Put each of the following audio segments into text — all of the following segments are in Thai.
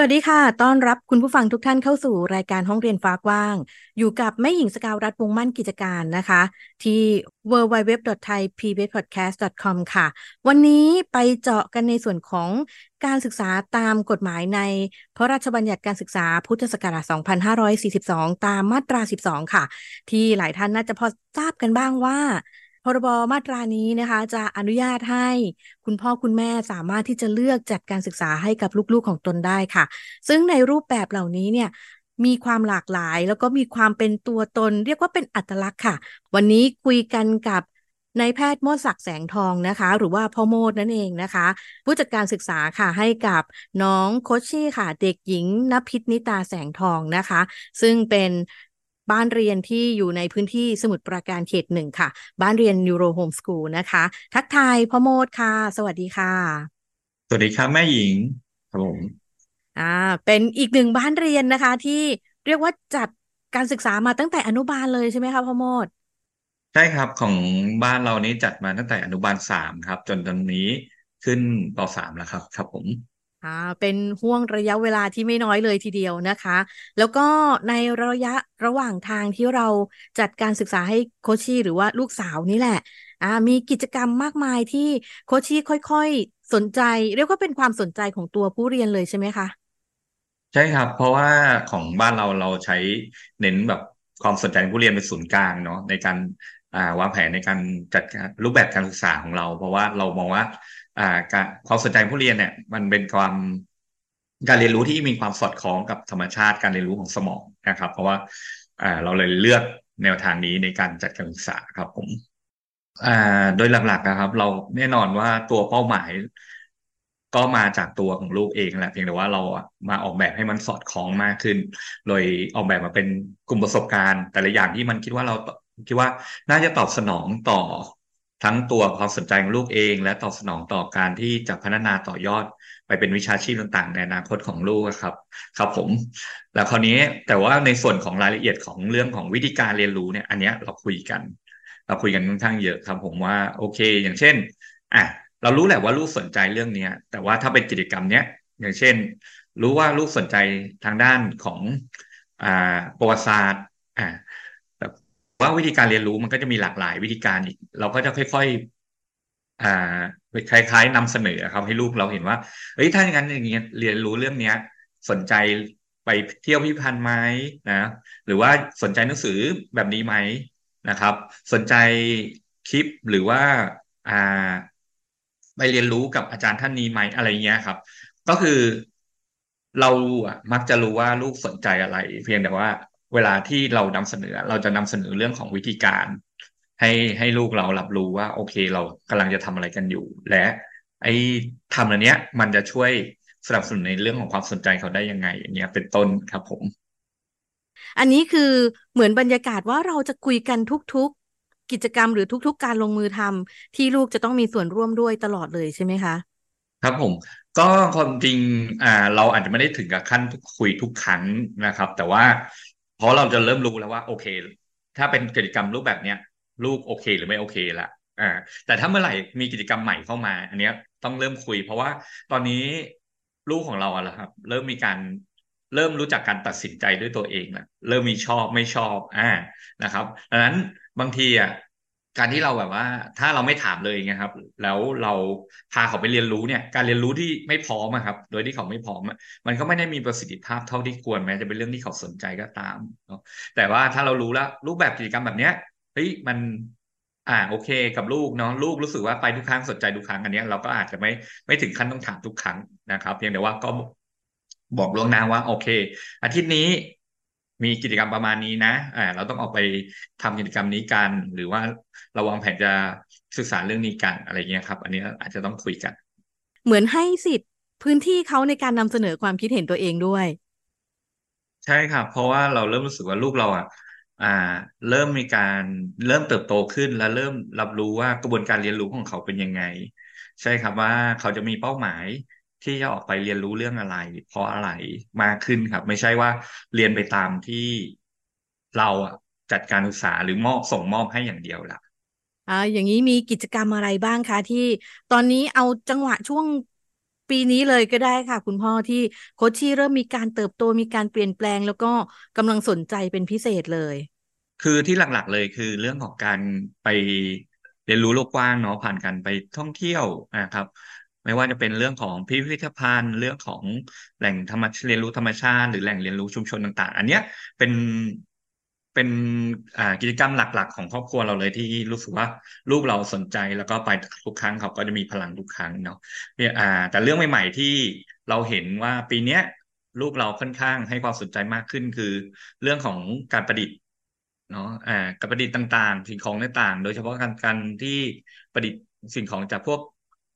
วัสดีค่ะ ต้อนรับคุณผู้ฟังทุกท่านเข้าสู่รายการห้องเรียนฟ้ากว้าง อยู่กับแม่หญิงสกาวรัฐวงศ์มั่นกิจการนะคะ ที่ www.thaipbspodcast.com ค่ะ วันนี้ไปเจาะกันในส่วนของการศึกษาตามกฎหมายในพระราชบัญญัติการศึกษาพุทธศักราช 2542 ตามมาตรา 12 ค่ะ ที่หลายท่านน่าจะพอทราบกันบ้างว่า พรบมาตรานี้นะคะ จะอนุญาตให้คุณพ่อคุณแม่สามารถที่จะเลือกจัดการศึกษาให้กับลูกๆของตนได้ค่ะ ซึ่งในรูปแบบเหล่านี้เนี่ยมีความหลากหลายแล้วก็มีความเป็นตัวตน เรียกว่าเป็นอัตลักษณ์ค่ะ วันนี้คุยกันกับนายแพทย์โมดศักดิ์แสงทองนะคะ หรือว่าพ่อโมดนั่นเองนะคะ ผู้จัดการศึกษาค่ะให้กับน้องโคชชี่ค่ะ เด็กหญิงนภิษนิตาแสงทองนะคะ ซึ่งเป็น บ้านเรียนที่อยู่ในพื้นที่สมุทรปราการเขตหนึ่งค่ะ บ้านเรียน NeuroHomeschool นะคะ ทักทายพ่อโมดค่ะ สวัสดีค่ะ สวัสดีครับแม่หญิงครับผมอ่าเป็นอีกหนึ่งบ้านเรียนนะคะ ที่เรียกว่าจัดการศึกษามาตั้งแต่อนุบาลเลยใช่ไหมคะพ่อโมดใช่ครับของบ้านเรานี้จัดมาตั้งแต่อนุบาลสามครับ จนตอนนี้ขึ้นปสามแล้วครับ ครับผม อ่าเป็นห่วงระยะเวลาที่ไม่น้อยเลยทีเดียวนะคะ แล้วก็ในระยะระหว่างทางที่เราจัดการศึกษาให้โคชี่หรือว่าลูกสาวนี่แหละอ่ามีกิจกรรมมากมายที่โคชี่ค่อยๆ สนใจ เรียกว่าเป็นความสนใจของตัวผู้เรียนเลยใช่ไหมคะ ใช่ครับ เพราะว่าของบ้านเราเราใช้เน้นแบบความสนใจผู้เรียนเป็นศูนย์กลางเนาะในการอ่าวางแผนในการจัดการรูปแบบการศึกษาของเรา เพราะว่าเรามองว่า ความสนใจผู้เรียนเนี่ยมันเป็นความการเรียนรู้ที่มีความสอดคล้องกับธรรมชาติการเรียนรู้ของสมองนะครับ เพราะว่าเราเลยเลือกแนวทางนี้ในการจัดการศึกษาครับผมโดยหลักๆนะครับ เราแน่นอนว่าตัวเป้าหมาย ก็มาจากตัวของลูกเองแหละเพียงแต่ว่าเรามาออกแบบให้มันสอดคล้องมากขึ้น โดยออกแบบมาเป็นกลุ่มประสบการณ์ แต่ละอย่างที่มันคิดว่าเราคิดว่าน่าจะตอบสนองต่อ ทั้งตัวความสนใจของลูกเอง และตอบสนองต่อการที่จะพัฒนาต่อยอดไปเป็นวิชาชีพต่างๆ ในอนาคตของลูกครับ ครับผม แล้วคราวนี้แต่ว่าในส่วนของรายละเอียดของเรื่องของวิธีการเรียนรู้เนี่ย อันเนี้ยเราคุยกัน เราคุยกันค่อนข้างเยอะครับผมว่าโอเค อย่างเช่นอะเรารู้แหละว่าลูกสนใจเรื่องเนี้ย แต่ว่าถ้าเป็นกิจกรรมเนี้ยอย่างเช่น รู้ว่าลูกสนใจทางด้านของอ่าประวัติศาสตร์อ่า ว่าวิธีการเรียนรู้มันก็จะมีหลากหลายวิธีการอีก เราก็จะค่อยๆอ่าคล้าย ๆนำเสนอครับให้ลูกเราเห็นว่าเฮ้ยถ้าอย่างนั้นอย่างเงี้ยเรียนรู้เรื่องเนี้ย สนใจไปเที่ยวพิพิธภัณฑ์ไหมนะหรือว่าสนใจหนังสือแบบนี้ไหมนะครับ สนใจคลิปหรือว่าอ่าไปเรียนรู้กับอาจารย์ท่านนี้ไหมอะไรเงี้ยครับ ก็คือเราอะมักจะรู้ว่าลูกสนใจอะไร เพียงแต่ว่า เวลาที่เรานำเสนอ เราจะนำเสนอเรื่องของวิธีการ ให้ให้ลูกเรารับรู้ว่า โอเค เรากำลังจะทำอะไรกันอยู่ และไอ้ทำอันเนี้ย มันจะช่วยสนับสนุนในเรื่องของความสนใจเขาได้ยังไงอย่างเงี้ยเป็นต้นครับผม อันนี้คือเหมือนบรรยากาศว่าเราจะคุยกันทุก ๆ กิจกรรมหรือทุก ๆ การลงมือทำที่ลูกจะต้องมีส่วนร่วมด้วยตลอดเลยใช่ไหมคะครับผมก็ความจริงอ่าเราอาจจะไม่ได้ถึงกับขั้นคุยทุกครั้งนะครับ แต่ว่า เพราะเราจะเริ่มรู้แล้วว่าโอเค ถ้าเป็นกิจกรรมรูปแบบเนี้ยลูกโอเคหรือไม่โอเคละอ่าแต่ถ้าเมื่อไหร่มีกิจกรรมใหม่เข้ามา อันเนี้ยต้องเริ่มคุย เพราะว่าตอนนี้ลูกของเราอะครับ เริ่มมีการเริ่มรู้จักการตัดสินใจด้วยตัวเองแล้วเริ่มมีชอบไม่ชอบอ่านะครับดังนั้นบางทีอะ การที่เราแบบว่า ถ้าเราไม่ถามเลยไงครับ แล้วเราพาเขาไปเรียนรู้เนี่ย การเรียนรู้ที่ไม่พร้อมครับ โดยที่เขาไม่พร้อมมันก็ไม่ได้มีประสิทธิภาพเท่าที่ควรแม้จะเป็นเรื่องที่เขาสนใจก็ตามเนาะแต่ว่าถ้าเรารู้แล้วรูปแบบกิจกรรมแบบเนี้ยเฮ้ยมันอ่าโอเคกับลูกเนาะลูกรู้สึกว่าไปทุกครั้งสนใจทุกครั้งอันเนี้ยเราก็อาจจะไม่ไม่ถึงขั้นต้องถามทุกครั้งนะครับ เพียงแต่ว่าก็บอกล่วงหน้าว่า โอเค อาทิตย์นี้ มีกิจกรรมประมาณนี้นะอ่าเราต้องออกไปทำกิจกรรมนี้กัน หรือว่าเราวางแผนจะศึกษาเรื่องนี้กันอะไรเงี้ยครับ อันนี้อาจจะต้องคุยกัน เหมือนให้สิทธิ์พื้นที่เขาในการนำเสนอความคิดเห็นตัวเองด้วย ใช่ครับ เพราะว่าเราเริ่มรู้สึกว่าลูกเราอะอ่า เริ่มมีการเริ่มเติบโตขึ้นและเริ่มรับรู้ว่ากระบวนการเรียนรู้ของเขาเป็นยังไง ใช่ครับว่าเขาจะมีเป้าหมาย ที่จะออกไปเรียนรู้เรื่องอะไร เพราะอะไรมากขึ้นครับ ไม่ใช่ว่าเรียนไปตามที่เราอะจัดการศึกษาหรือมอบส่งมอบให้อย่างเดียวละอ่าอย่างนี้มีกิจกรรมอะไรบ้างคะที่ตอนนี้เอาจังหวะช่วงปีนี้เลยก็ได้ค่ะ คุณพ่อที่โคชชี่เริ่มมีการเติบโตมีการเปลี่ยนแปลง แล้วก็กำลังสนใจเป็นพิเศษเลย คือที่หลักๆเลยคือเรื่องของการไปเรียนรู้โลกกว้างเนาะผ่านการไปท่องเที่ยวนะครับ ไม่ว่าจะเป็นเรื่องของพิพิธภัณฑ์ เรื่องของแหล่งธรรมเรียนรู้ธรรมชาติ หรือแหล่งเรียนรู้ชุมชนต่างๆ อันเนี้ยเป็นเป็นกิจกรรมหลัก ๆ ของครอบครัวเราเลยที่รู้สึกว่าลูกเราสนใจแล้วก็ไปทุกครั้งเขาก็จะมีพลังทุกครั้งเนาะแต่เรื่องใหม่ ๆ ที่เราเห็นว่าปีเนี้ยลูกเราค่อนข้างให้ความสนใจมากขึ้นคือ เรื่องของการประดิษฐ์เนาะอ่าการประดิษฐ์ต่างๆ สิ่งของต่างๆ โดยเฉพาะการการที่ประดิษฐ์สิ่งของจากพวก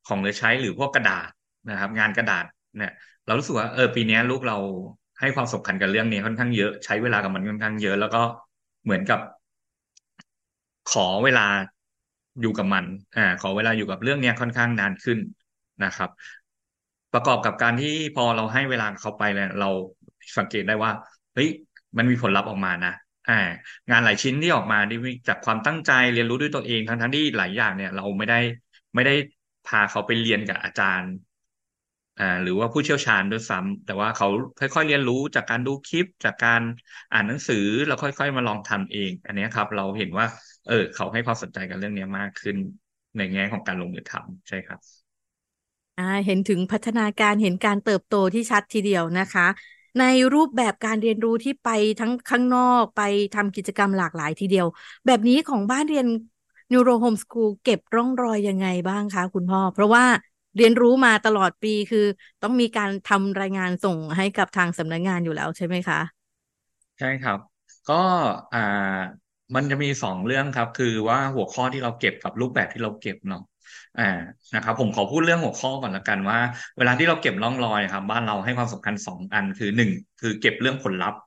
ของเหลือใช้หรือพวกกระดาษนะครับ งานกระดาษเนี่ย เรารู้สึกว่าเออปีนี้ลูกเราให้ความสำคัญกับเรื่องนี้ค่อนข้างเยอะใช้เวลากับมันค่อนข้างเยอะ แล้วก็เหมือนกับ ขอเวลาอยู่กับมันอ่าขอเวลาอยู่กับเรื่องนี้ค่อนข้างนานขึ้นนะครับ ประกอบกับการที่พอเราให้เวลาเขาไปเนี่ยเราสังเกตได้ว่าเฮ้ยมันมีผลลัพธ์ออกมานะอ่างานหลายชิ้นที่ออกมาที่จากความตั้งใจเรียนรู้ด้วยตัวเองทั้งทั้งที่หลายอย่างเนี่ย เราไม่ได้ไม่ได้ พาเขาไปเรียนกับอาจารย์อ่าหรือว่าผู้เชี่ยวชาญด้วยซ้ำแต่ว่าเขาค่อยๆเรียนรู้จากการดูคลิป จากการอ่านหนังสือแล้วค่อย ๆ มาลองทำเอง อันนี้ครับ เราเห็นว่า เออ เขาให้ความสนใจกับเรื่องนี้มากขึ้นในแง่ของการลงมือทำใช่ครับอ่าเห็นถึงพัฒนาการเห็นการเติบโตที่ชัดทีเดียวนะคะ ในรูปแบบการเรียนรู้ที่ไปทั้งข้างนอกไปทำกิจกรรมหลากหลายทีเดียว แบบนี้ของบ้านเรียน Neuro Home School เก็บร่องรอยยังไงบ้างคะคุณพ่อ เพราะว่าเรียนรู้มาตลอดปีคือ ต้องมีการทำรายงานส่งให้กับทางสำนักงงานอยู่แล้วใช่ไหมคะ ใช่ครับ ก็อ่ามันจะมีสองเรื่องครับ คือว่าหัวข้อที่เราเก็บกับรูปแบบที่เราเก็บเนาะอ่านะครับผมขอพูดเรื่องหัวข้อก่อนละกันว่า เวลาที่เราเก็บร่องรอยครับ บ้านเราให้ความสำคัญสองอันคือหนึ่งคือเก็บเรื่องผลลัพธ์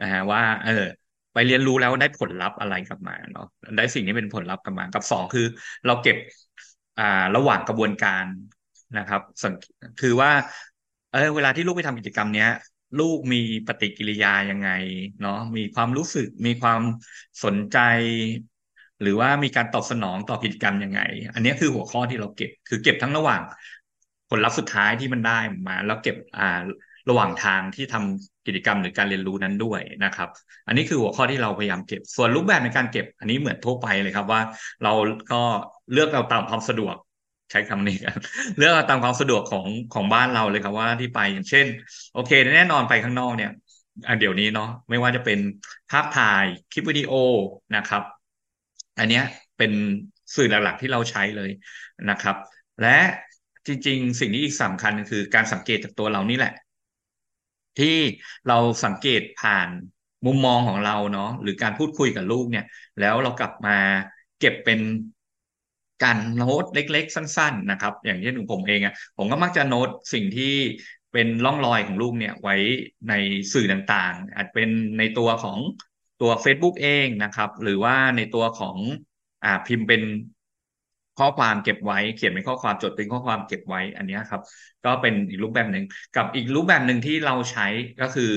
นะฮะว่า เออ ไปเรียนรู้แล้วได้ผลลัพธ์อะไรกลับมาเนาะได้สิ่งที่เป็นผลลัพธ์กลับมา กับสองคือ เราเก็บอ่าระหว่างกระบวนการนะครับสังคือว่าเออเวลาที่ลูกไปทำกิจกรรมเนี้ย ลูกมีปฏิกิริยายังไงเนาะมีความรู้สึกมีความสนใจ หรือว่ามีการตอบสนองต่อกิจกรรมยังไง อันนี้คือหัวข้อที่เราเก็บ คือเก็บทั้งระหว่างผลลัพธ์สุดท้ายที่มันได้มา แล้วเก็บอ่า ระหว่างทางที่ทำกิจกรรมหรือการเรียนรู้นั้นด้วยนะครับ อันนี้คือหัวข้อที่เราพยายามเก็บ ส่วนรูปแบบในการเก็บ อันนี้เหมือนทั่วไปเลยครับว่า เราก็เลือกเอาตามความสะดวกใช้คำนี้กันเลือกเอาตามความสะดวกของของบ้านเราเลยครับว่าที่ไปอย่างเช่น โอเค แน่นอนไปข้างนอกเนี่ยอันเดี๋ยวนี้เนาะไม่ว่าจะเป็นภาพถ่ายคลิปวิดีโอนะครับ อันเนี้ยเป็นสื่อหลักๆที่เราใช้เลยนะครับ และจริง ๆ สิ่งที่อีกสำคัญคือการสังเกตจากตัวเรานี่แหละ ที่เราสังเกตผ่านมุมมองของเราเนาะหรือการพูดคุยกับลูกเนี่ย แล้วเรากลับมาเก็บเป็นการโน้ตเล็ก ๆ สั้น ๆ นะครับ อย่างเช่นผมเองอะ่ะผมก็มักจะโน้ตสิ่งที่เป็นร่องรอยของลูกเนี่ยไว้ในสื่อต่างๆ อาจเป็นในตัวของตัว Facebook เองนะครับ หรือว่าในตัวของอ่าพิมพ์เป็น ข้อความเก็บไว้ เขียนเป็นข้อความจดเป็นข้อความเก็บไว้อันนี้ครับ ก็เป็นอีกรูปแบบหนึ่งกับอีกรูปแบบหนึ่งที่เราใช้ก็คือ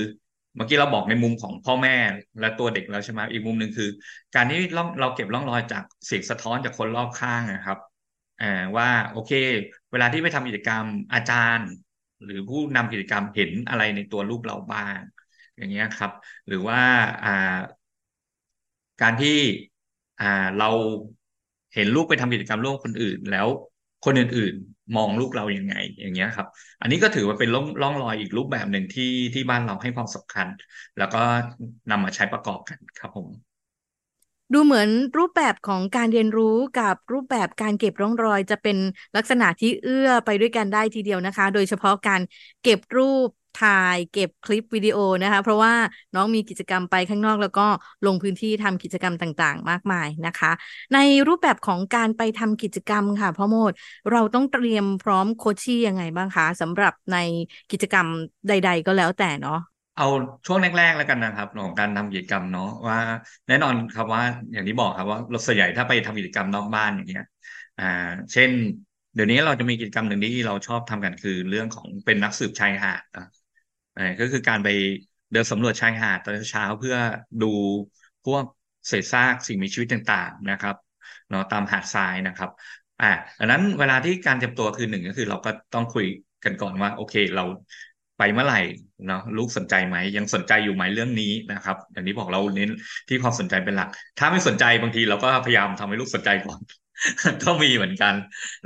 เมื่อกี้เราบอกในมุมของพ่อแม่และตัวเด็กแล้วใช่ไหมอีกมุมหนึ่งคือ การที่เราเราเก็บร่องรอยจากเสียงสะท้อนจากคนรอบข้างนะครับว่าโอเค เวลาที่ไปทำกิจกรรมอาจารย์ หรือผู้นำกิจกรรมเห็นอะไรในตัวลูกเราบ้าง อย่างเงี้ยครับ หรือว่าการที่เรา เห็นลูกไปทำกิจกรรมร่วมคนอื่น แล้วคนอื่นๆ มองลูกเรายังไง อย่างเงี้ยครับ อันนี้ก็ถือว่าเป็นร่องรอยอีกรูปแบบหนึ่งที่ที่บ้านเราให้ความสำคัญ แล้วก็นำมาใช้ประกอบกันครับผม ดูเหมือนรูปแบบของการเรียนรู้กับรูปแบบการเก็บร่องรอยจะเป็นลักษณะที่เอื้อไปด้วยกันได้ทีเดียวนะคะ โดยเฉพาะการเก็บรูป ถ่ายเก็บคลิปวิดีโอนะคะ เพราะว่าน้องมีกิจกรรมไปข้างนอกแล้วก็ลงพื้นที่ทำกิจกรรมต่างๆ มากมายนะคะ ในรูปแบบของการไปทำกิจกรรมค่ะพ่อโมดเราต้องเตรียมพร้อมโคชชี่ยังไงบ้างคะสำหรับในกิจกรรมใด ๆ ก็แล้วแต่เนาะเอาช่วงแรกๆแล้วกันนะครับของการทำกิจกรรมเนาะว่าแน่นอนครับว่าอย่างที่บอกครับว่าเราส่วนใหญ่ถ้าไปทำกิจกรรมนอกบ้านอย่างเงี้ยอ่าเช่น เดี๋ยวนี้เราจะมีกิจกรรมหนึ่งที่เราชอบทำกันคือเรื่องของเป็นนักสืบชายหาดอ่า ก็คือการไปเดินสำรวจชายหาดตอนเช้าเพื่อดูพวกเศษซากสิ่งมีชีวิตต่างๆนะครับเนาะตามหาดทรายนะครับอ่าดังนั้นเวลาที่การเตรียมตัวคือหนึ่งก็คือเราก็ต้องคุยกันก่อนว่า โอเคเราไปเมื่อไหร่เนาะลูกสนใจไหมยังสนใจอยู่ไหมเรื่องนี้นะครับอย่างนี้บอกเราเน้นที่ความสนใจเป็นหลัก ถ้าไม่สนใจบางทีเราก็พยายามทำให้ลูกสนใจก่อนก็มีเหมือนกัน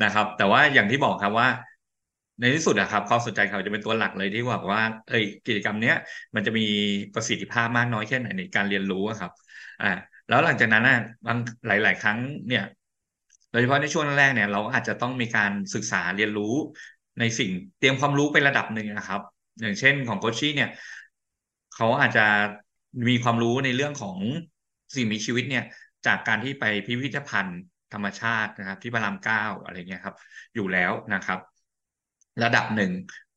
นะครับ แต่ว่าอย่างที่บอกครับว่า ในที่สุดอะครับความสนใจเขาจะเป็นตัวหลักเลยที่บอกว่าเอ้ยกิจกรรมเนี้ยมันจะมีประสิทธิภาพมากน้อยแค่ไหนในการเรียนรู้ครับอ่าแล้วหลังจากนั้นอะบางหลาย ๆ ครั้งเนี่ยโดยเฉพาะในช่วงแรกเนี่ยเราอาจจะต้องมีการศึกษาเรียนรู้ในสิ่งเตรียมความรู้ไประดับหนึ่งนะครับ อย่างเช่นของโคชี่เนี่ยเขาอาจจะมีความรู้ในเรื่องของสิ่งมีชีวิตเนี่ยจากการที่ไปพิพิธภัณฑ์ธรรมชาตินะครับ ที่พระรามเก้าอะไรเงี้ยครับ อยู่แล้วนะครับ ระดับหนึ่ง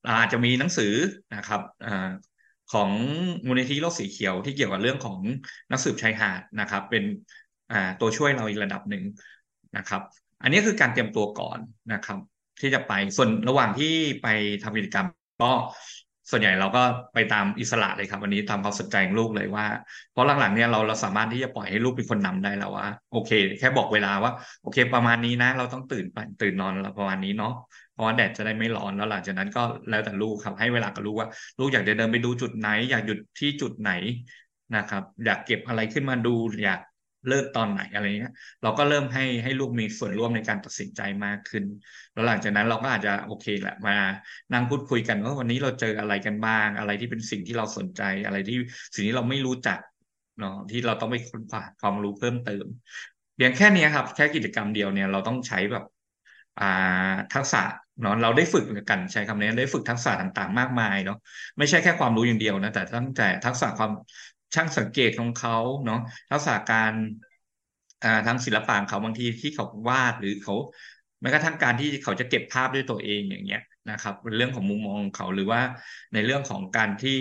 อาจจะมีหนังสือนะครับอของมูลนิธิโลกสีเขียวที่เกี่ยวกับเรื่องของนักสืบชายหาดนะครับ เป็นตัวช่วยเราอีกระดับหนึ่งนะครับ อันนี้คือการเตรียมตัวก่อนนะครับ ที่จะไปส่วนระหว่างที่ไปทำกิจกรรม ก็ส่วนใหญ่เราก็ไปตามอิสระเลยครับวันนี้ตามความสนใจของลูกเลยว่า เพราะหลังๆเนี่ยเราเราสามารถที่จะปล่อยให้ลูกเป็นคนนำได้แล้วว่า โอเค แค่บอกเวลาว่า โอเค ประมาณนี้นะ เราต้องตื่นตื่นนอนประมาณนี้เนาะ เพราะว่าแดดจะได้ไม่ร้อนแล้วหลังจากนั้นก็แล้วแต่ลูกครับ ให้เวลากับลูกว่า ลูกอยากจะเดินไปดูจุดไหน อยากหยุดที่จุดไหนนะครับ อยากเก็บอะไรขึ้นมาดูอยากเลิกตอนไหนอะไรเงี้ยเราก็เริ่มให้ให้ลูกมีส่วนร่วมในการตัดสินใจมากขึ้น แล้วหลังจากนั้นเราก็อาจจะโอเคแหละมานั่งพูดคุยกันว่าวันนี้เราเจออะไรกันบ้าง อะไรที่เป็นสิ่งที่เราสนใจอะไรที่สิ่งที่เราไม่รู้จักเนาะที่เราต้องไปค้นคว้าความรู้เพิ่มเติมเพียงแค่นี้ครับ แค่กิจกรรมเดียวเนี่ยเราต้องใช้แบบอ่าทักษะ เนาะเราได้ฝึกกันใช้คำนี้ได้ฝึกทักษะต่างๆ มากมายเนาะไม่ใช่แค่ความรู้อย่างเดียวนะแต่ตั้งแต่ทักษะความช่างสังเกตของเขาเนาะทักษะการอ่าทางศิลปะเขาบางทีที่เขาวาดหรือเขาแม้กระทั่งการที่เขาจะเก็บภาพด้วยตัวเองอย่างเงี้ยนะครับเป็นเรื่องของมุมมองของเขาหรือว่าในเรื่องของการที่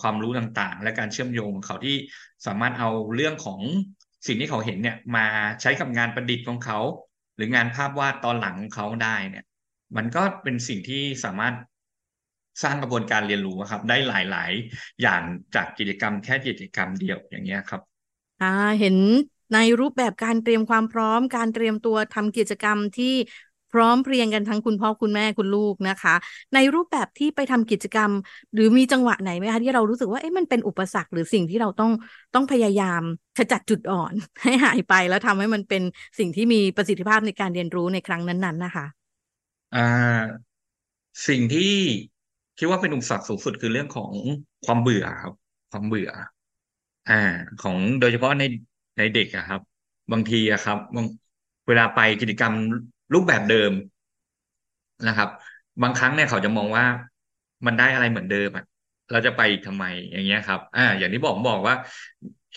ความรู้ต่างๆ และการเชื่อมโยงของเขาที่สามารถเอาเรื่องของสิ่งที่เขาเห็นเนี่ยมาใช้กับงานประดิษฐ์ของเขา หรืองานภาพวาดตอนหลังของเขาได้เนี่ย มันก็เป็นสิ่งที่สามารถสร้างกระบวนการเรียนรู้ครับ ได้หลาย ๆ อย่างจากกิจกรรมแค่กิจกรรมเดียวอย่างเงี้ยครับอ่าเห็นในรูปแบบการเตรียมความพร้อม การเตรียมตัวทำกิจกรรมที่พร้อมเพรียงกันทั้งคุณพ่อคุณแม่คุณลูกนะคะ ในรูปแบบที่ไปทำกิจกรรม หรือมีจังหวะไหนไหมคะที่เรารู้สึกว่าเอ๊ะมันเป็นอุปสรรคหรือสิ่งที่เราต้องต้องพยายามขจัดจุดอ่อน ให้หายไปแล้วทำให้มันเป็นสิ่งที่มีประสิทธิภาพในการเรียนรู้ในครั้งนั้น ๆ นะคะ อ่า สิ่งที่คิดว่าเป็นอุปสรรคสูงสุดคือเรื่องของความเบื่อครับ ความเบื่อ อ่า ของโดยเฉพาะในในเด็กอะครับ บางทีอะครับเวลาไปกิจกรรมรูปแบบเดิมนะครับ บางครั้งเนี่ยเขาจะมองว่ามันได้อะไรเหมือนเดิมอะเราจะไปทำไมอย่างเงี้ยครับ อ่า อย่างที่บอกบอกว่า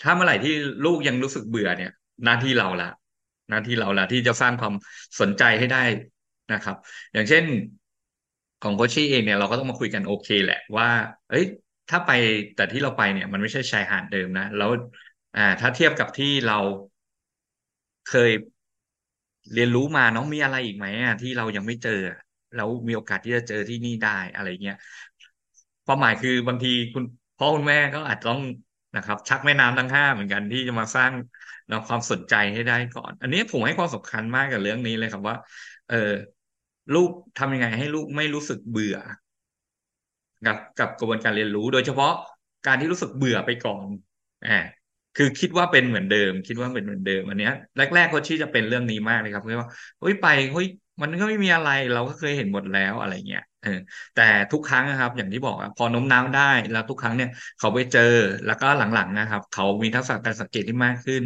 ถ้าเมื่อไหร่ที่ลูกยังรู้สึกเบื่อเนี่ย หน้าที่เราละหน้าที่เราละที่จะสร้างความสนใจให้ได้ นะครับ อย่างเช่นของโคชี่เองเนี่ยเราก็ต้องมาคุยกันโอเคแหละว่า เอ้ย ถ้าไปแต่ที่เราไปเนี่ย มันไม่ใช่ชายหาดเดิมนะ แล้วอ่าถ้าเทียบกับที่เราเคยเรียนรู้มาน้องมีอะไรอีกไหมอะที่เรายังไม่เจอ แล้วมีโอกาสที่จะเจอที่นี่ได้อะไรเงี้ยความหมายคือบางทีคุณพ่อคุณแม่ก็อาจจะต้องนะครับ ชักแม่น้ำทั้งห้าเหมือนกันที่จะมาสร้างนะความสนใจให้ได้ก่อน อันนี้ผมให้ความสำคัญมากกับเรื่องนี้เลยครับว่า เออ ลูกทำยังไงให้ลูกไม่รู้สึกเบื่อ กับกับกระบวนการเรียนรู้ โดยเฉพาะการที่รู้สึกเบื่อไปก่อนอ่าคือคิดว่าเป็นเหมือนเดิม คิดว่าเป็นเหมือนเดิมอันเนี้ยแรกๆโคชี่จะเป็นเรื่องนี้มากเลยครับเพราะว่าเฮ้ยไปเฮ้ยมันก็ไม่มีอะไรเราก็เคยเห็นหมดแล้วอะไรเงี้ยเออแต่ทุกครั้งนะครับ อย่างที่บอกอะพอน้มน้าวได้แล้วทุกครั้งเนี่ย เขาไปเจอแล้วก็หลังๆนะครับ เขามีทักษะการสังเกตที่มากขึ้น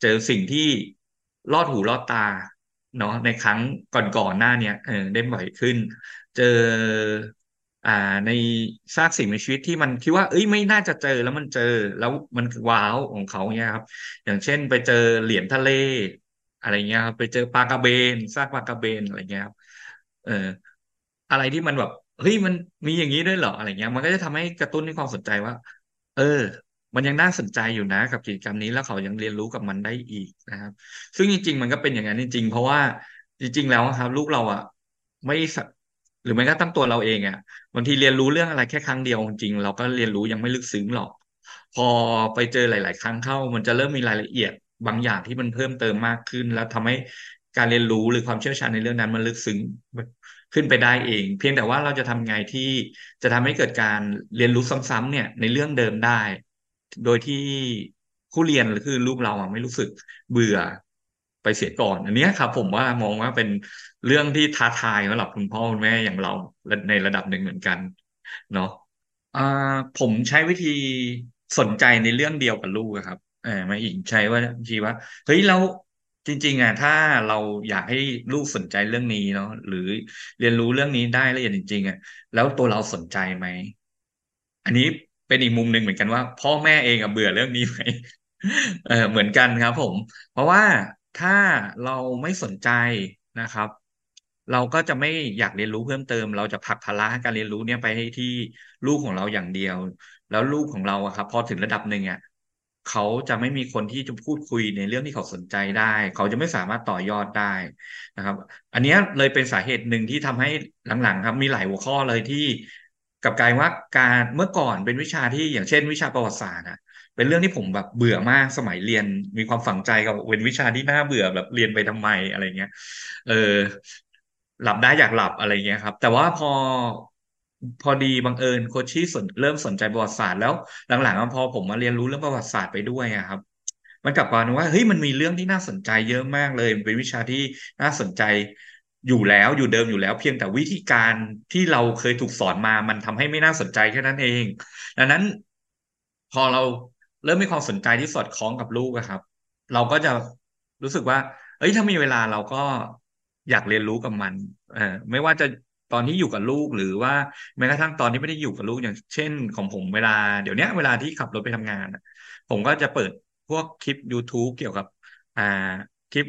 เจอสิ่งที่ลอดหูลอดตา เนาะในครั้งก่อนๆหน้าเนี่ยเออได้บ่อยขึ้น เจอ อ่าในซากสิ่งมีชีวิตที่มันคิดว่า เอ้ยไม่น่าจะเจอแล้วมันเจอ แล้วมันว้าวของเขาเนี่ยครับ อย่างเช่นไปเจอเหรียญทะเล อะไรเงี้ยครับไปเจอปลากระเบนซากปลากระเบนอะไรเงี้ยครับเอออะไรที่มันแบบเฮ้ยมันมีอย่างนี้ด้วยเหรออะไรเงี้ย มันก็จะทำให้กระตุ้นในความสนใจว่า เออ มันยังน่าสนใจอยู่นะกับกิจกรรมนี้แล้วเขายังเรียนรู้กับมันได้อีกนะครับ ซึ่งจริง ๆ มันก็เป็นอย่างนั้นจริง ๆ เพราะว่าจริง ๆ แล้วครับ ลูกเราอะ ไม่หรือแม้กระทั่งตัวเราเองอะบางทีเรียนรู้เรื่องอะไรแค่ครั้งเดียวจริงๆเราก็เรียนรู้ยังไม่ลึกซึ้งหรอก พอไปเจอหลาย ๆ ครั้งเข้า มันจะเริ่มมีรายละเอียดบางอย่างที่มันเพิ่มเติมมากขึ้น แล้วทำให้การเรียนรู้หรือความเชี่ยวชาญในเรื่องนั้นมันลึกซึ้งขึ้นไปได้เอง เพียงแต่ว่าเราจะทำไงที่จะทำให้เกิดการเรียนรู้ซ้ำๆเนี่ยในเรื่องเดิมได้ โดยที่ผู้เรียนหรือคือลูกเราไม่รู้สึกเบื่อไปเสียก่อน อันนี้ครับ ผมว่ามองว่าเป็นเรื่องที่ท้าทายสำหรับคุณพ่อคุณแม่อย่างเราในระดับหนึ่งเหมือนกัน เนาะอ่าผมใช้วิธีสนใจในเรื่องเดียวกับลูกครับเออมาอีกใช้ว่าบางทีว่าเฮ้ยเราจริง ๆอะถ้าเราอยากให้ลูกสนใจเรื่องนี้เนาะหรือเรียนรู้เรื่องนี้ได้ละเอียดจริงๆอะแล้วตัวเราสนใจไหม อันนี้ เป็นอีกมุมหนึ่งเหมือนกันว่า พ่อแม่เองอะเบื่อเรื่องนี้ไหมเออเหมือนกันครับ ผม เพราะว่าถ้าเราไม่สนใจนะครับ เราก็จะไม่อยากเรียนรู้เพิ่มเติม เราจะผลักภาระการเรียนรู้เนี่ยไปให้ที่ลูกของเราอย่างเดียว แล้วลูกของเราอะครับ พอถึงระดับหนึ่งอะเขาจะไม่มีคนที่จะพูดคุยในเรื่องที่เขาสนใจได้ เขาจะไม่สามารถต่อยอดได้นะครับ อันนี้เลยเป็นสาเหตุหนึ่งที่ทำให้หลังๆ ครับ มีหลายหัวข้อเลยที่ กับกลายว่าการเมื่อก่อนเป็นวิชาที่อย่างเช่น วิชาประวัติศาสตร์อะเป็นเรื่องที่ผมแบบเบื่อมากสมัยเรียนมีความฝังใจกับเป็นวิชาที่น่าเบื่อแบบเรียนไปทำไมอะไรเงี้ย เออ หลับได้อยากหลับอะไรเงี้ยครับ แต่ว่าพอพอดีบังเอิญโคชี่สนเริ่มสนใจประวัติศาสตร์แล้วหลังๆพอผมมาเรียนรู้เรื่องประวัติศาสตร์ไปด้วยอะครับ มันกลับกลายว่าเฮ้ยมันมีเรื่องที่น่าสนใจเยอะมากเลยเป็นวิชาที่น่าสนใจ อยู่แล้วอยู่เดิมอยู่แล้ว เพียงแต่วิธีการที่เราเคยถูกสอนมามันทำให้ไม่น่าสนใจแค่นั้นเอง ดังนั้น พอเราเริ่มมีความสนใจที่สอดคล้องกับลูกครับ เราก็จะรู้สึกว่า เอ้ยถ้ามีเวลาเราก็อยากเรียนรู้กับมัน เออไม่ว่าจะตอนที่อยู่กับลูกหรือว่าแม้กระทั่งตอนที่ไม่ได้อยู่กับลูกอย่างเช่น ของผมเวลาเดี๋ยวนี้เวลาที่ขับรถไปทำงาน ผมก็จะเปิดพวกคลิป YouTube เกี่ยวกับ อ่าคลิป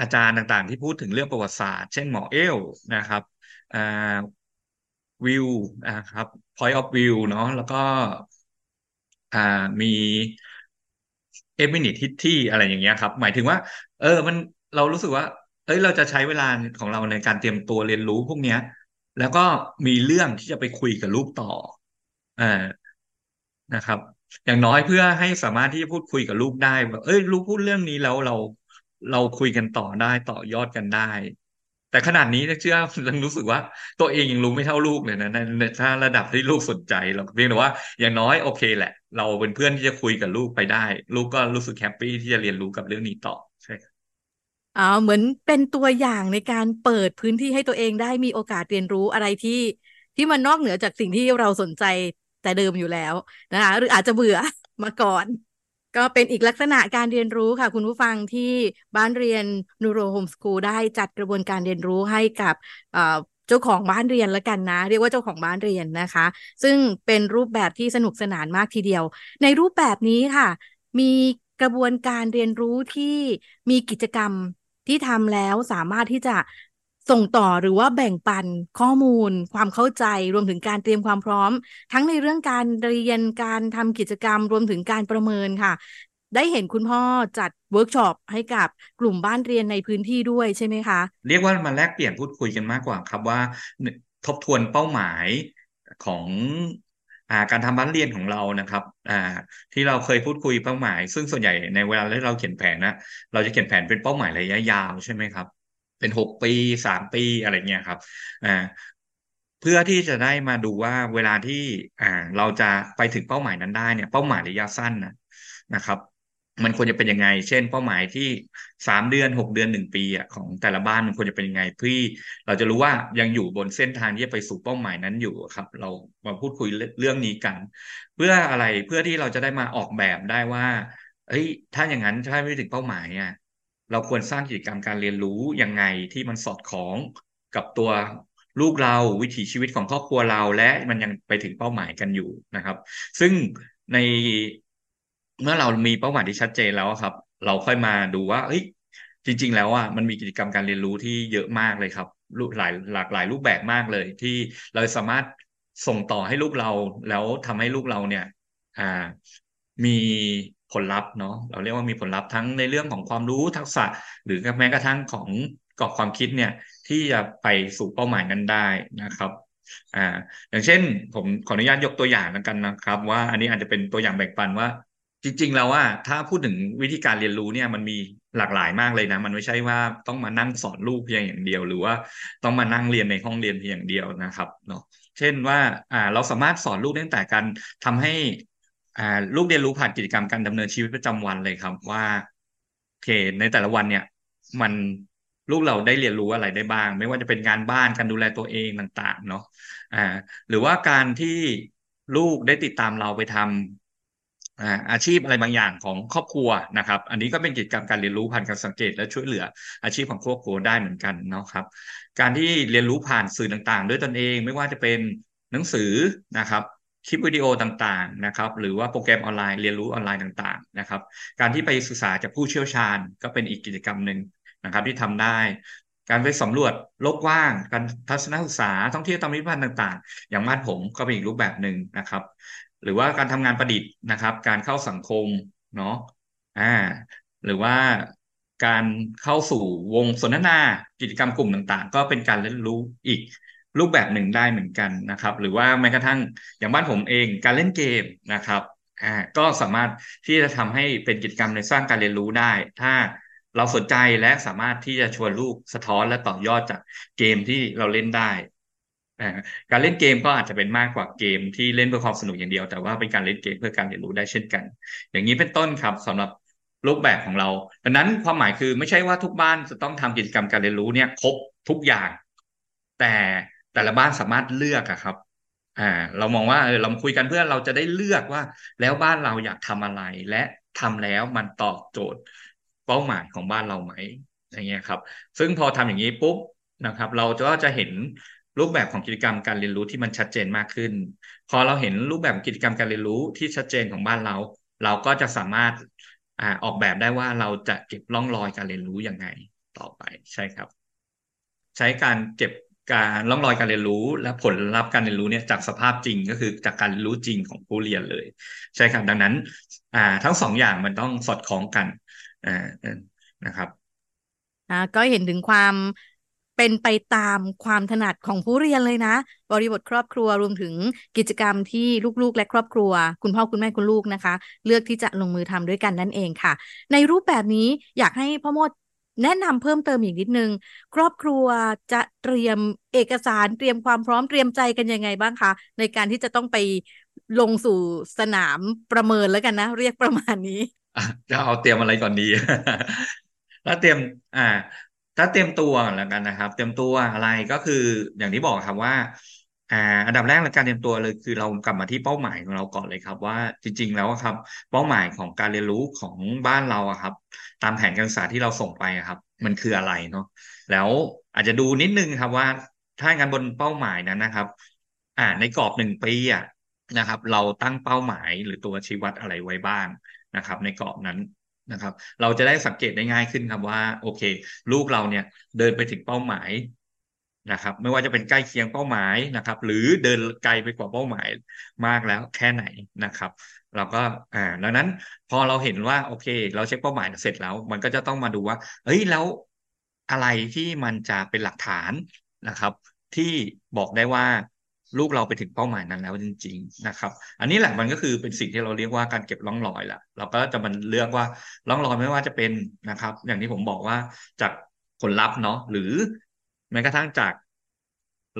อาจารย์ต่างๆ ที่พูดถึงเรื่องประวัติศาสตร์ เช่นหมอเอลนะครับวิวนะครับ point of view เนาะแล้วก็มีเอฟมินิทิที่อะไรอย่างเงี้ยครับ หมายถึงว่า เออมันเรารู้สึกว่า เอ้ยเราจะใช้เวลาของเราในการเตรียมตัวเรียนรู้พวกเนี้ย แล้วก็มีเรื่องที่จะไปคุยกับลูกต่ออ่านะครับ อย่างน้อยเพื่อให้สามารถที่จะพูดคุยกับลูกได้ว่าเอ้ยลูกพูดเรื่องนี้แล้วเรา เราคุยกันต่อได้ต่อยอดกันได้ แต่ขนาดนี้เชื่อยังรู้สึกว่า ตัวเองยังรู้ไม่เท่าลูกเลยนะในถ้าระดับที่ลูกสนใจเราเพียงแต่ว่า อย่างน้อยโอเคแหละ เราเป็นเพื่อนที่จะคุยกับลูกไปได้ ลูกก็รู้สึกแฮปปี้ที่จะเรียนรู้กับเรื่องนี้ต่อใช่อ๋อเหมือนเป็นตัวอย่างในการเปิดพื้นที่ให้ตัวเองได้มีโอกาสเรียนรู้อะไรที่ที่มันนอกเหนือจากสิ่งที่เราสนใจแต่เดิมอยู่แล้วนะคะหรืออาจจะเบื่อมาก่อน ก็เป็นอีกลักษณะการเรียนรู้ค่ะ คุณผู้ฟังที่บ้านเรียนนูโรโฮมสกูลได้จัดกระบวนการเรียนรู้ให้กับเจ้าของบ้านเรียนแล้วกันนะ เรียกว่าเจ้าของบ้านเรียนนะคะ ซึ่งเป็นรูปแบบที่สนุกสนานมากทีเดียว ในรูปแบบนี้ค่ะ มีกระบวนการเรียนรู้ที่มีกิจกรรมที่ทำแล้วสามารถที่จะ ส่งต่อหรือว่าแบ่งปันข้อมูล ความเข้าใจรวมถึงการเตรียมความพร้อม ทั้งในเรื่องการเรียนการทำกิจกรรม รวมถึงการประเมินค่ะ ได้เห็นคุณพ่อจัดเวิร์กช็อปให้กับกลุ่มบ้านเรียนในพื้นที่ด้วยใช่ไหมคะ เรียกว่ามาแลกเปลี่ยนพูดคุยกันมากกว่าครับว่า ทบทวนเป้าหมายของอาการทำบ้านเรียนของเรานะครับที่เราเคยพูดคุยเป้าหมาย ซึ่งส่วนใหญ่ในเวลาที่เราเขียนแผนนะเราจะเขียนแผนเป็นเป้าหมายระยะยาวใช่ไหมครับ เป็นหกปีสามปีอะไรเงี้ยครับอ่าเพื่อที่จะได้มาดูว่าเวลาที่อ่าเราจะไปถึงเป้าหมายนั้นได้เนี่ย เป้าหมายระยะสั้นนะนะครับ มันควรจะเป็นยังไง เช่น เป้าหมายที่สามเดือนหกเดือนหนึ่งปีอะของแต่ละบ้านมันควรจะเป็นยังไงเพื่อเราจะรู้ว่ายังอยู่บนเส้นทางที่จะไปสู่เป้าหมายนั้นอยู่ครับ เรามาพูดคุยเรื่องนี้กัน เพื่ออะไรเพื่อที่เราจะได้มาออกแบบได้ว่าเอ้ยถ้าอย่างนั้นถ้าไม่ถึงเป้าหมายอะ เราควรสร้างกิจกรรมการเรียนรู้ยังไงที่มันสอดคล้องกับตัวลูกเราวิถีชีวิตของครอบครัวเราและมันยังไปถึงเป้าหมายกันอยู่นะครับ ซึ่งในเมื่อเรามีเป้าหมายที่ชัดเจนแล้วครับ เราค่อยมาดูว่าเฮ้ยจริง ๆ แล้วอะมันมีกิจกรรมการเรียนรู้ที่เยอะมากเลยครับหลายหลากหลายรูปแบบมากเลย ที่เราสามารถส่งต่อให้ลูกเรา แล้วทำให้ลูกเราเนี่ย อ่า มี ผลลัพธ์เนาะเราเรียกว่ามีผลลัพธ์ทั้งในเรื่องของความรู้ทักษะ หรือแม้กระทั่งของกรอบความคิดเนี่ยที่จะไปสู่เป้าหมายนั้นได้นะครับอ่าอย่างเช่นผมขออนุญาตยกตัวอย่างแล้วกันนะครับ ว่าอันนี้อาจจะเป็นตัวอย่างแบ่งปันว่า จริง ๆ แล้วว่าถ้าพูดถึงวิธีการเรียนรู้เนี่ยมันมีหลากหลายมากเลยนะ มันไม่ใช่ว่าต้องมานั่งสอนลูกเพียงอย่างเดียว หรือว่าต้องมานั่งเรียนในห้องเรียนเพียงอย่างเดียวนะครับเนาะเช่นว่าอ่าเราสามารถสอนลูกตั้งแต่การทำให้ อ่าลูกเรียนรู้ผ่านกิจกรรมการดำเนินชีวิตประจำวันเลยครับว่าโอเค ในแต่ละวันเนี่ย มันลูกเราได้เรียนรู้อะไรได้บ้าง ไม่ว่าจะเป็นงานบ้านการดูแลตัวเองต่างๆ เนาะอ่า หรือว่าการที่ลูกได้ติดตามเราไปทำอาอาชีพอะไรบางอย่างของครอบครัวนะครับ อันนี้ก็เป็นกิจกรรมการเรียนรู้ผ่านการสังเกต และช่วยเหลืออาชีพของครอบครัวได้เหมือนกันเนาะครับ การที่เรียนรู้ผ่านสื่อต่างๆ ด้วยตนเอง ไม่ว่าจะเป็นหนังสือนะครับ คลิปวิดีโอต่างๆนะครับหรือว่าโปรแกรมออนไลน์เรียนรู้ออนไลน์ต่างๆนะครับ การที่ไปศึกษาจากผู้เชี่ยวชาญก็เป็นอีกกิจกรรมหนึ่งนะครับที่ทำได้ การไปสำรวจโลกกว้าง การทัศนศึกษาท่องเที่ยวตามพิพิธภัณฑ์ต่างๆ อย่างบ้านผมก็เป็นอีกรูปแบบหนึ่งนะครับ หรือว่าการทำงานประดิษฐ์นะครับ การเข้าสังคมเนาะอ่าหรือว่าการเข้าสู่วงสนทนากิจกรรมกลุ่มต่างๆ ก็เป็นการเรียนรู้อีก รูปแบบหนึ่งได้เหมือนกันนะครับ หรือว่าแม้กระทั่งอย่างบ้านผมเองการเล่นเกมนะครับอ่าก็สามารถที่จะทำให้เป็นกิจกรรมในสร้างการเรียนรู้ได้ ถ้าเราสนใจและสามารถที่จะชวนลูกสะท้อนและต่อยอดจากเกมที่เราเล่นได้การเล่นเกมก็อาจจะเป็นมากกว่าเกมที่เล่นเพื่อความสนุกอย่างเดียว แต่ว่าเป็นการเล่นเกมเพื่อการเรียนรู้ได้เช่นกัน อย่างนี้เป็นต้นครับสำหรับรูปแบบของเราดังนั้นความหมายคือไม่ใช่ว่าทุกบ้านจะต้องทำกิจกรรมการเรียนรู้เนี่ยครบทุกอย่าง แต่ แต่ละบ้านสามารถเลือกอะครับ อ่า เรามองว่าเออเราคุยกันเพื่อเราจะได้เลือกว่า แล้วบ้านเราอยากทำอะไร และทำแล้วมันตอบโจทย์เป้าหมายของบ้านเราไหมอย่างเงี้ยครับ ซึ่งพอทำอย่างนี้ปุ๊บนะครับ เราก็จะเห็นรูปแบบของกิจกรรมการเรียนรู้ที่มันชัดเจนมากขึ้น พอเราเห็นรูปแบบกิจกรรมการเรียนรู้ที่ชัดเจนของบ้านเรา เราก็จะสามารถอ่าออกแบบได้ว่าเราจะเก็บร่องรอยการเรียนรู้ยังไงต่อไปใช่ครับ ใช้การเก็บ การร่องรอยการเรียนรู้และผลลัพธ์การเรียนรู้เนี่ยจากสภาพจริงก็คือจากการรู้จริงของผู้เรียนเลย ใช่ครับดังนั้นอ่าทั้งสองอย่างมันต้องสอดคล้องกันอ่านะครับอ่าก็เห็นถึงความเป็นไปตามความถนัดของผู้เรียนเลยนะ บริบทครอบครัวรวมถึงกิจกรรมที่ลูกๆ และครอบครัว คุณพ่อคุณแม่คุณลูกนะคะ เลือกที่จะลงมือทำด้วยกันนั่นเองค่ะ ในรูปแบบนี้อยากให้พ่อโมด แนะนำเพิ่มเติมอีกนิดนึง ครอบครัวจะเตรียมเอกสารเตรียมความพร้อมเตรียมใจกันยังไงบ้างคะ ในการที่จะต้องไปลงสู่สนามประเมินแล้วกันนะ เรียกประมาณนี้จะเอาเตรียมอะไรก่อนดีถ้าเตรียม อ่า ถ้าเตรียมตัวแล้วกันนะครับ เตรียมตัวอะไรก็คืออย่างที่บอกครับว่า อ่าอันดับแรกในการเตรียมตัวเลยคือเรากลับมาที่เป้าหมายของเราก่อนเลยครับ ว่าจริง ๆ แล้วครับ เป้าหมายของการเรียนรู้ของบ้านเราอะครับ ตามแผนการศึกษาที่เราส่งไปครับ มันคืออะไรเนาะแล้วอาจจะดูนิดนึงครับว่าถ้างานบนเป้าหมายนั้นนะครับ อ่าในกรอบหนึ่งปีอะนะครับ เราตั้งเป้าหมายหรือตัวชี้วัดอะไรไว้บ้างนะครับ ในกรอบนั้นนะครับ เราจะได้สังเกตได้ง่ายขึ้นครับว่า โอเค ลูกเราเนี่ยเดินไปถึงเป้าหมาย นะครับ ไม่ว่าจะเป็นใกล้เคียงเป้าหมายนะครับ หรือเดินไกลไปกว่าเป้าหมายมากแล้วแค่ไหนนะครับ เราก็อ่าดังนั้นพอเราเห็นว่าโอเค เราเช็คเป้าหมายเสร็จแล้ว มันก็จะต้องมาดูว่าเอ้ยแล้วอะไรที่มันจะเป็นหลักฐานนะครับ ที่บอกได้ว่าลูกเราไปถึงเป้าหมายนั้นแล้วจริง ๆ นะครับ อันนี้แหละมันก็คือเป็นสิ่งที่เราเรียกว่าการเก็บร่องรอยแหละเราก็จะมันเลือกว่าร่องรอยไม่ว่าจะเป็นนะครับ อย่างที่ผมบอกว่าจากผลลัพธ์เนาะหรือ แม้กระทั่งจาก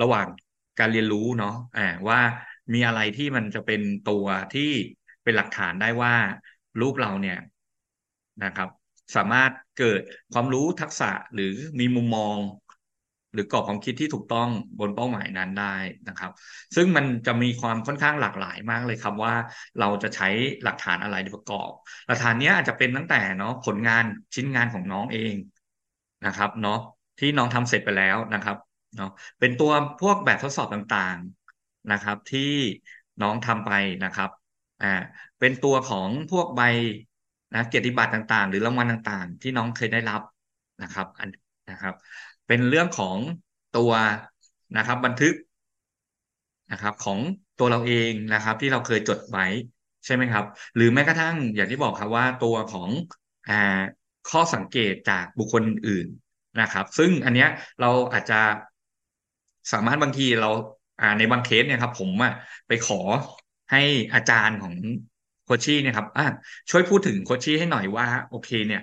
ระหว่างการเรียนรู้เนาะอ่าว่ามีอะไรที่มันจะเป็นตัวที่เป็นหลักฐานได้ว่าลูกเราเนี่ยนะครับ สามารถเกิดความรู้ทักษะหรือมีมุมมอง หรือกรอบความคิดที่ถูกต้องบนเป้าหมายนั้นได้นะครับ ซึ่งมันจะมีความค่อนข้างหลากหลายมากเลยครับว่าเราจะใช้หลักฐานอะไรประกอบ หลักฐานนี้อาจจะเป็นตั้งแต่เนาะผลงานชิ้นงานของน้องเองนะครับเนาะ ที่น้องทำเสร็จไปแล้วนะครับเนาะเป็นตัวพวกแบบทดสอบต่างๆนะครับ ที่น้องทำไปนะครับอ่าเป็นตัวของพวกใบนะเกียรติบัตรต่างๆ หรือรางวัลต่างๆ ที่น้องเคยได้รับนะครับอันนะครับ เป็นเรื่องของตัวนะครับบันทึกนะครับของตัวเราเองนะครับ ที่เราเคยจดไว้ใช่ไหมครับ หรือแม้กระทั่งอย่างที่บอกครับว่าตัวของอ่าข้อสังเกตจากบุคคลอื่น นะครับ ซึ่งอันเนี้ยเราอาจจะสามารถบางทีเราอ่าในบางเคสเนี่ยครับ ผมอะไปขอให้อาจารย์ของโคชี่เนี่ยครับอ่าช่วยพูดถึงโคชี่ให้หน่อยว่าโอเคเนี่ย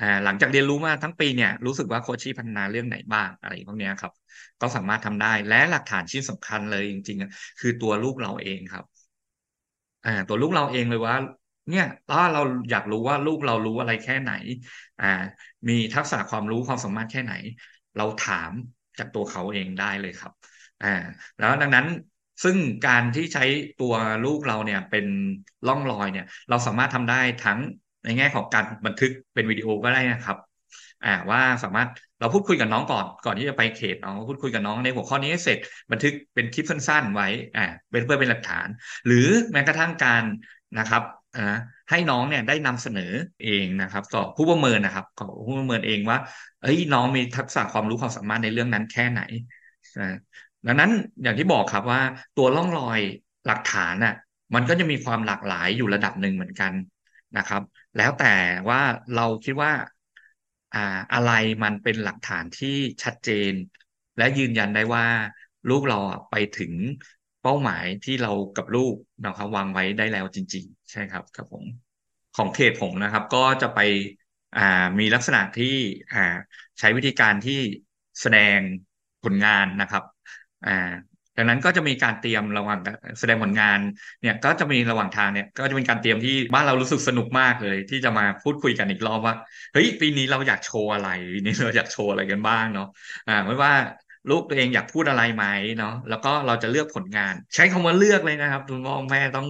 อ่าหลังจากเรียนรู้มาทั้งปีเนี่ยรู้สึกว่าโคชี่พัฒนาเรื่องไหนบ้างอะไรพวกนี้ครับ ก็สามารถทำได้และหลักฐานชิ้นสำคัญเลยจริงๆคือตัวลูกเราเองครับอ่าตัวลูกเราเองเลยว่า เนี่ยถ้าเราอยากรู้ว่าลูกเรารู้อะไรแค่ไหน อ่า มีทักษะความรู้ความสามารถแค่ไหน เราถามจากตัวเขาเองได้เลยครับ อ่า แล้วดังนั้นซึ่งการที่ใช้ตัวลูกเราเนี่ยเป็นล่องรอยเนี่ย เราสามารถทำได้ทั้งในแง่ของการบันทึกเป็นวิดีโอก็ได้นะครับ อ่าว่าสามารถเราพูดคุยกับน้องก่อนก่อนที่จะไปเขตน้องพูดคุยกับน้องในหัวข้อนี้ให้เสร็จ บันทึกเป็นคลิปสั้นๆไว้อ่าเพื่อเป็นหลักฐาน หรือแม้กระทั่งการนะครับ อ่าให้น้องเนี่ยได้นำเสนอเองนะครับต่อผู้ประเมินนะครับขอผู้ประเมินเองว่าเอ้ยน้องมีทักษะความรู้ความสามารถในเรื่องนั้นแค่ไหนดังนั้นอย่างที่บอกครับว่าตัวร่องรอยหลักฐานอะมันก็จะมีความหลากหลายอยู่ระดับหนึ่งเหมือนกันนะครับ แล้วแต่ว่าเราคิดว่าอ่าอะไรมันเป็นหลักฐานที่ชัดเจน และยืนยันได้ว่าลูกเราไปถึง เป้าหมายที่เรากับลูกนะครับวางไว้ได้แล้วจริง ๆ ใช่ครับครับผมของเขตผมนะครับ ก็จะไปอ่ามีลักษณะที่อ่าใช้วิธีการที่แสดงผลงานนะครับอ่าดังนั้นก็จะมีการเตรียมระหว่างแสดงผลงานเนี่ยก็จะมีระหว่างทางเนี่ย ก็จะเป็นการเตรียมที่บ้านเรารู้สึกสนุกมากเลย ที่จะมาพูดคุยกันอีกรอบว่าเฮ้ยปีนี้เราอยากโชว์อะไรปีนี้เราอยากโชว์อะไรกันบ้างเนาะอ่าไม่ว่า ลูกตัวเองอยากพูดอะไรไหมเนาะแล้วก็เราจะเลือกผลงาน ใช้คำว่าเลือกเลยนะครับคุณพ่อแม่ต้อง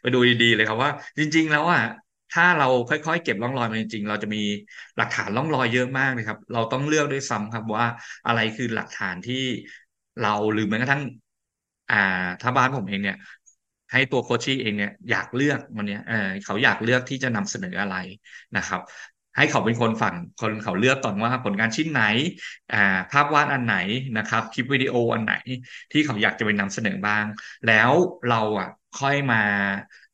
ไปดูดีๆเลยครับว่า จริง ๆ แล้วอะถ้าเราค่อยๆ เก็บร่องรอยมาจริงๆ เราจะมีหลักฐานร่องรอยเยอะมากเลยครับ เราต้องเลือกด้วยซ้ำครับว่าอะไรคือหลักฐานที่เราหรือแม้กระทั่ง อ่าถ้าบ้านผมเองเนี่ย ให้ตัวโคชชี่เองเนี่ยอยากเลือกวันนี้เออเขาอยากเลือกที่จะนำเสนออะไรนะครับ ให้เขาเป็นคนฝั่งคนเขาเลือกก่อนว่าผลงานชิ้นไหนอ่าภาพวาดอันไหนนะครับ คลิปวิดีโออันไหนที่เขาอยากจะไปนำเสนอบ้าง แล้วเราอะค่อยมา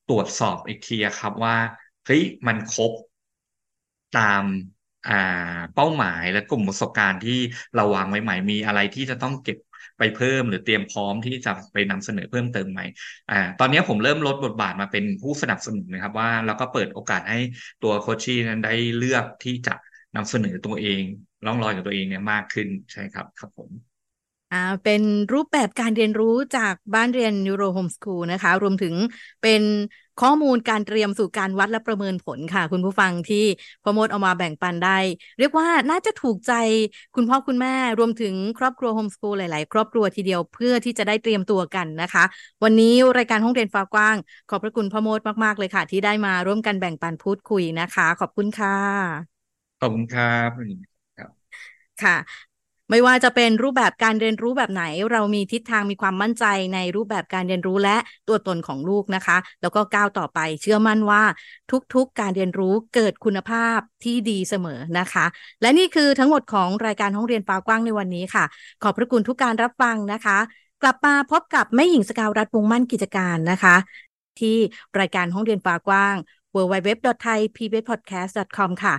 ตรวจสอบอีกทีครับว่าเฮ้ยมันครบตามอ่าเป้าหมายและกลุ่มประสบการณ์ที่เราวางไว้ไหมมีอะไรที่จะต้องเก็บ ไปเพิ่มหรือเตรียมพร้อมที่จะไปนำเสนอเพิ่มเติมไหมอ่าตอนนี้ผมเริ่มลดบทบาทมาเป็นผู้สนับสนุนนะครับว่าแล้วก็เปิดโอกาสให้ตัว coachee นั้นได้เลือกที่จะนำเสนอตัวเองร่องรอยของตัวเองเนี่ยมากขึ้นใช่ครับครับผมอ่าเป็นรูปแบบการเรียนรู้จากบ้านเรียน NeuroHomeschool นะคะ รวมถึงเป็น ข้อมูลการเตรียมสู่การวัดและประเมินผลค่ะ คุณผู้ฟังที่พ่อโมทย์เอามาแบ่งปันได้ เรียกว่าน่าจะถูกใจคุณพ่อคุณแม่รวมถึงครอบครัว homeschool หลาย ๆ ครอบครัวทีเดียวเพื่อที่จะได้เตรียมตัวกันนะคะ วันนี้รายการห้องเรียนฟ้ากว้าง ขอบพระคุณพ่อโมดมาก ๆ เลยค่ะ ที่ได้มาร่วมกันแบ่งปันพูดคุยนะคะ ขอบคุณค่ะขอบคุณครับค่ะ ไม่ว่าจะเป็นรูปแบบการเรียนรู้แบบไหน เรามีทิศทางมีความมั่นใจในรูปแบบการเรียนรู้และตัวตนของลูกนะคะ แล้วก็ก้าวต่อไปเชื่อมั่นว่าทุกๆ การเรียนรู้เกิดคุณภาพที่ดีเสมอนะคะ และนี่คือทั้งหมดของรายการห้องเรียนฟ้ากว้างในวันนี้ค่ะ ขอบพระคุณทุกการรับฟังนะคะ กลับมาพบกับแม่หญิงสกาวรัฐวงมั่นกิจการนะคะ ที่รายการห้องเรียนฟ้ากว้าง www.thaipbspodcast.com ค่ะ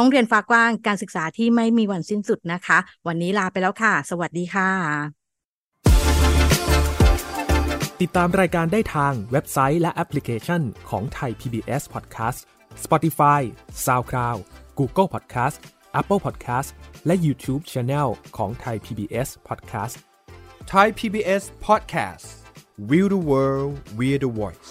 ห้องเรียนฟ้ากว้างการศึกษาที่ไม่มีวันสิ้นสุดนะคะ วันนี้ลาไปแล้วค่ะ สวัสดีค่ะ ติดตามรายการได้ทางเว็บไซต์และแอปพลิเคชันของไทย PBS Podcast Spotify SoundCloud Google Podcast Apple Podcast และ YouTube Channel ของไทย PBS Podcast Thai PBS Podcast We the World We the Voice